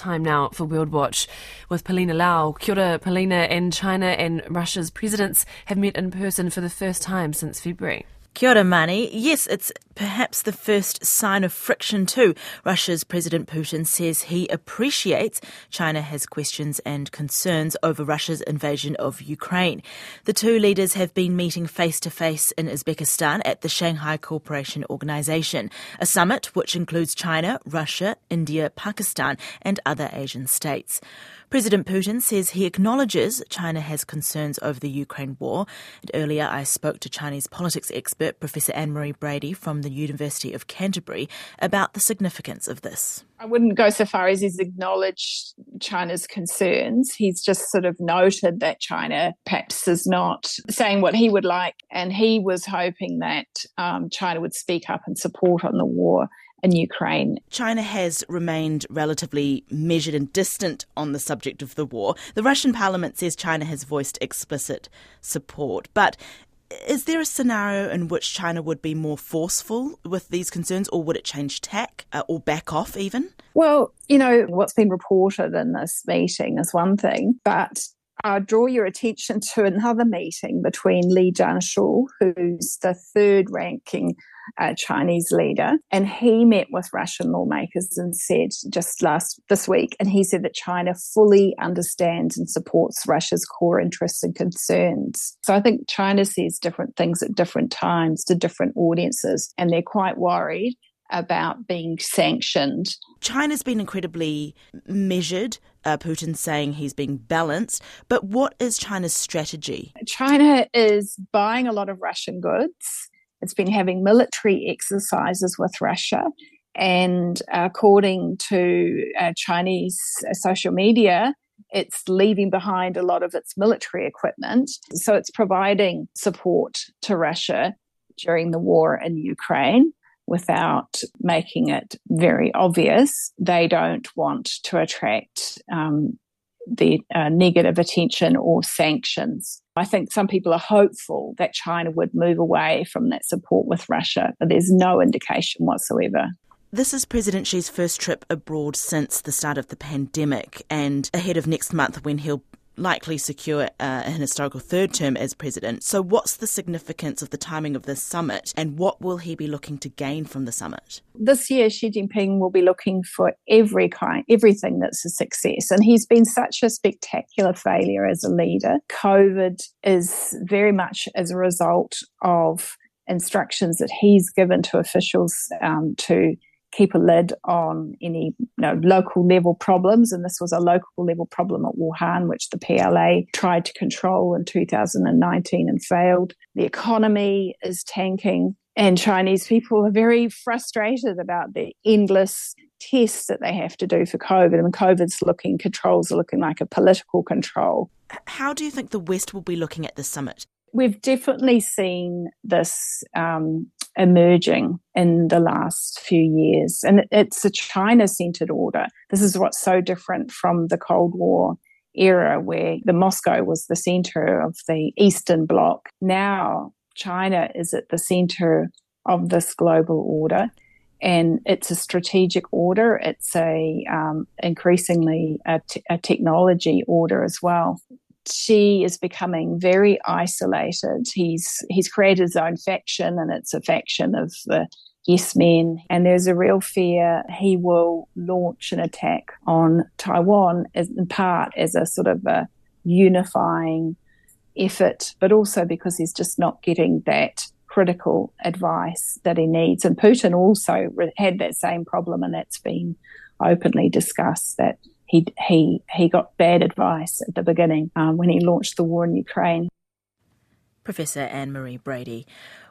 Time now for World Watch with Polina Lau. Kia ora, Polina, and China and Russia's presidents have met in person for the first time since February. Kia ora, Mani. Yes, it's perhaps the first sign of friction too. Russia's President Putin says he appreciates China has questions and concerns over Russia's invasion of Ukraine. The two leaders have been meeting face to face in Uzbekistan at the Shanghai Cooperation Organization, a summit which includes China, Russia, India, Pakistan, and other Asian states. President Putin says he acknowledges China has concerns over the Ukraine war. And earlier, I spoke to Chinese politics expert Professor Anne Marie Brady from the University of Canterbury about the significance of this. I wouldn't go so far as he's acknowledged China's concerns. He's just sort of noted that China perhaps is not saying what he would like, and he was hoping that um, China would speak up and support on the war in Ukraine. China has remained relatively measured and distant on the subject of the war. The Russian parliament says China has voiced explicit support, but is there a scenario in which China would be more forceful with these concerns, or would it change tack uh, or back off even? Well, you know, what's been reported in this meeting is one thing, but I draw your attention to another meeting between Li Zhanshu, who's the third ranking uh, Chinese leader, and he met with Russian lawmakers and said just last this week, and he said that China fully understands and supports Russia's core interests and concerns. So I think China says different things at different times to different audiences, and they're quite worried about being sanctioned. China's been incredibly measured. Uh, Putin saying he's being balanced. But what is China's strategy? China is buying a lot of Russian goods. It's been having military exercises with Russia. And according to uh, Chinese uh, social media, it's leaving behind a lot of its military equipment. So it's providing support to Russia during the war in Ukraine without making it very obvious. They don't want to attract um, the uh, negative attention or sanctions. I think some people are hopeful that China would move away from that support with Russia, but there's no indication whatsoever. This is President Xi's first trip abroad since the start of the pandemic and ahead of next month when he'll likely secure uh, an historical third term as president. So, what's the significance of the timing of this summit, and what will he be looking to gain from the summit? This year, Xi Jinping will be looking for every kind, everything that's a success, and he's been such a spectacular failure as a leader. COVID is very much as a result of instructions that he's given to officials um, to keep a lid on any you know, local level problems. And this was a local level problem at Wuhan, which the PLA tried to control in 2019 and failed. The economy is tanking, and Chinese people are very frustrated about the endless tests that they have to do for COVID. And COVID's looking, controls are looking like a political control. How do you think the West will be looking at the summit? We've definitely seen this um, emerging in the last few years. And it's a China centered order. This is what's so different from the Cold War era where the Moscow was the center of the Eastern Bloc. Now China is at the center of this global order. And it's a strategic order. It's a um, increasingly a, t- a technology order as well. Xi is becoming very isolated. He's he's created his own faction, and it's a faction of the yes men. And there's a real fear he will launch an attack on Taiwan, as, in part as a sort of a unifying effort, but also because he's just not getting that critical advice that he needs. And Putin also had that same problem, and that's been openly discussed that he he he got bad advice at the beginning um, when he launched the war in Ukraine. Professor Anne Marie Brady.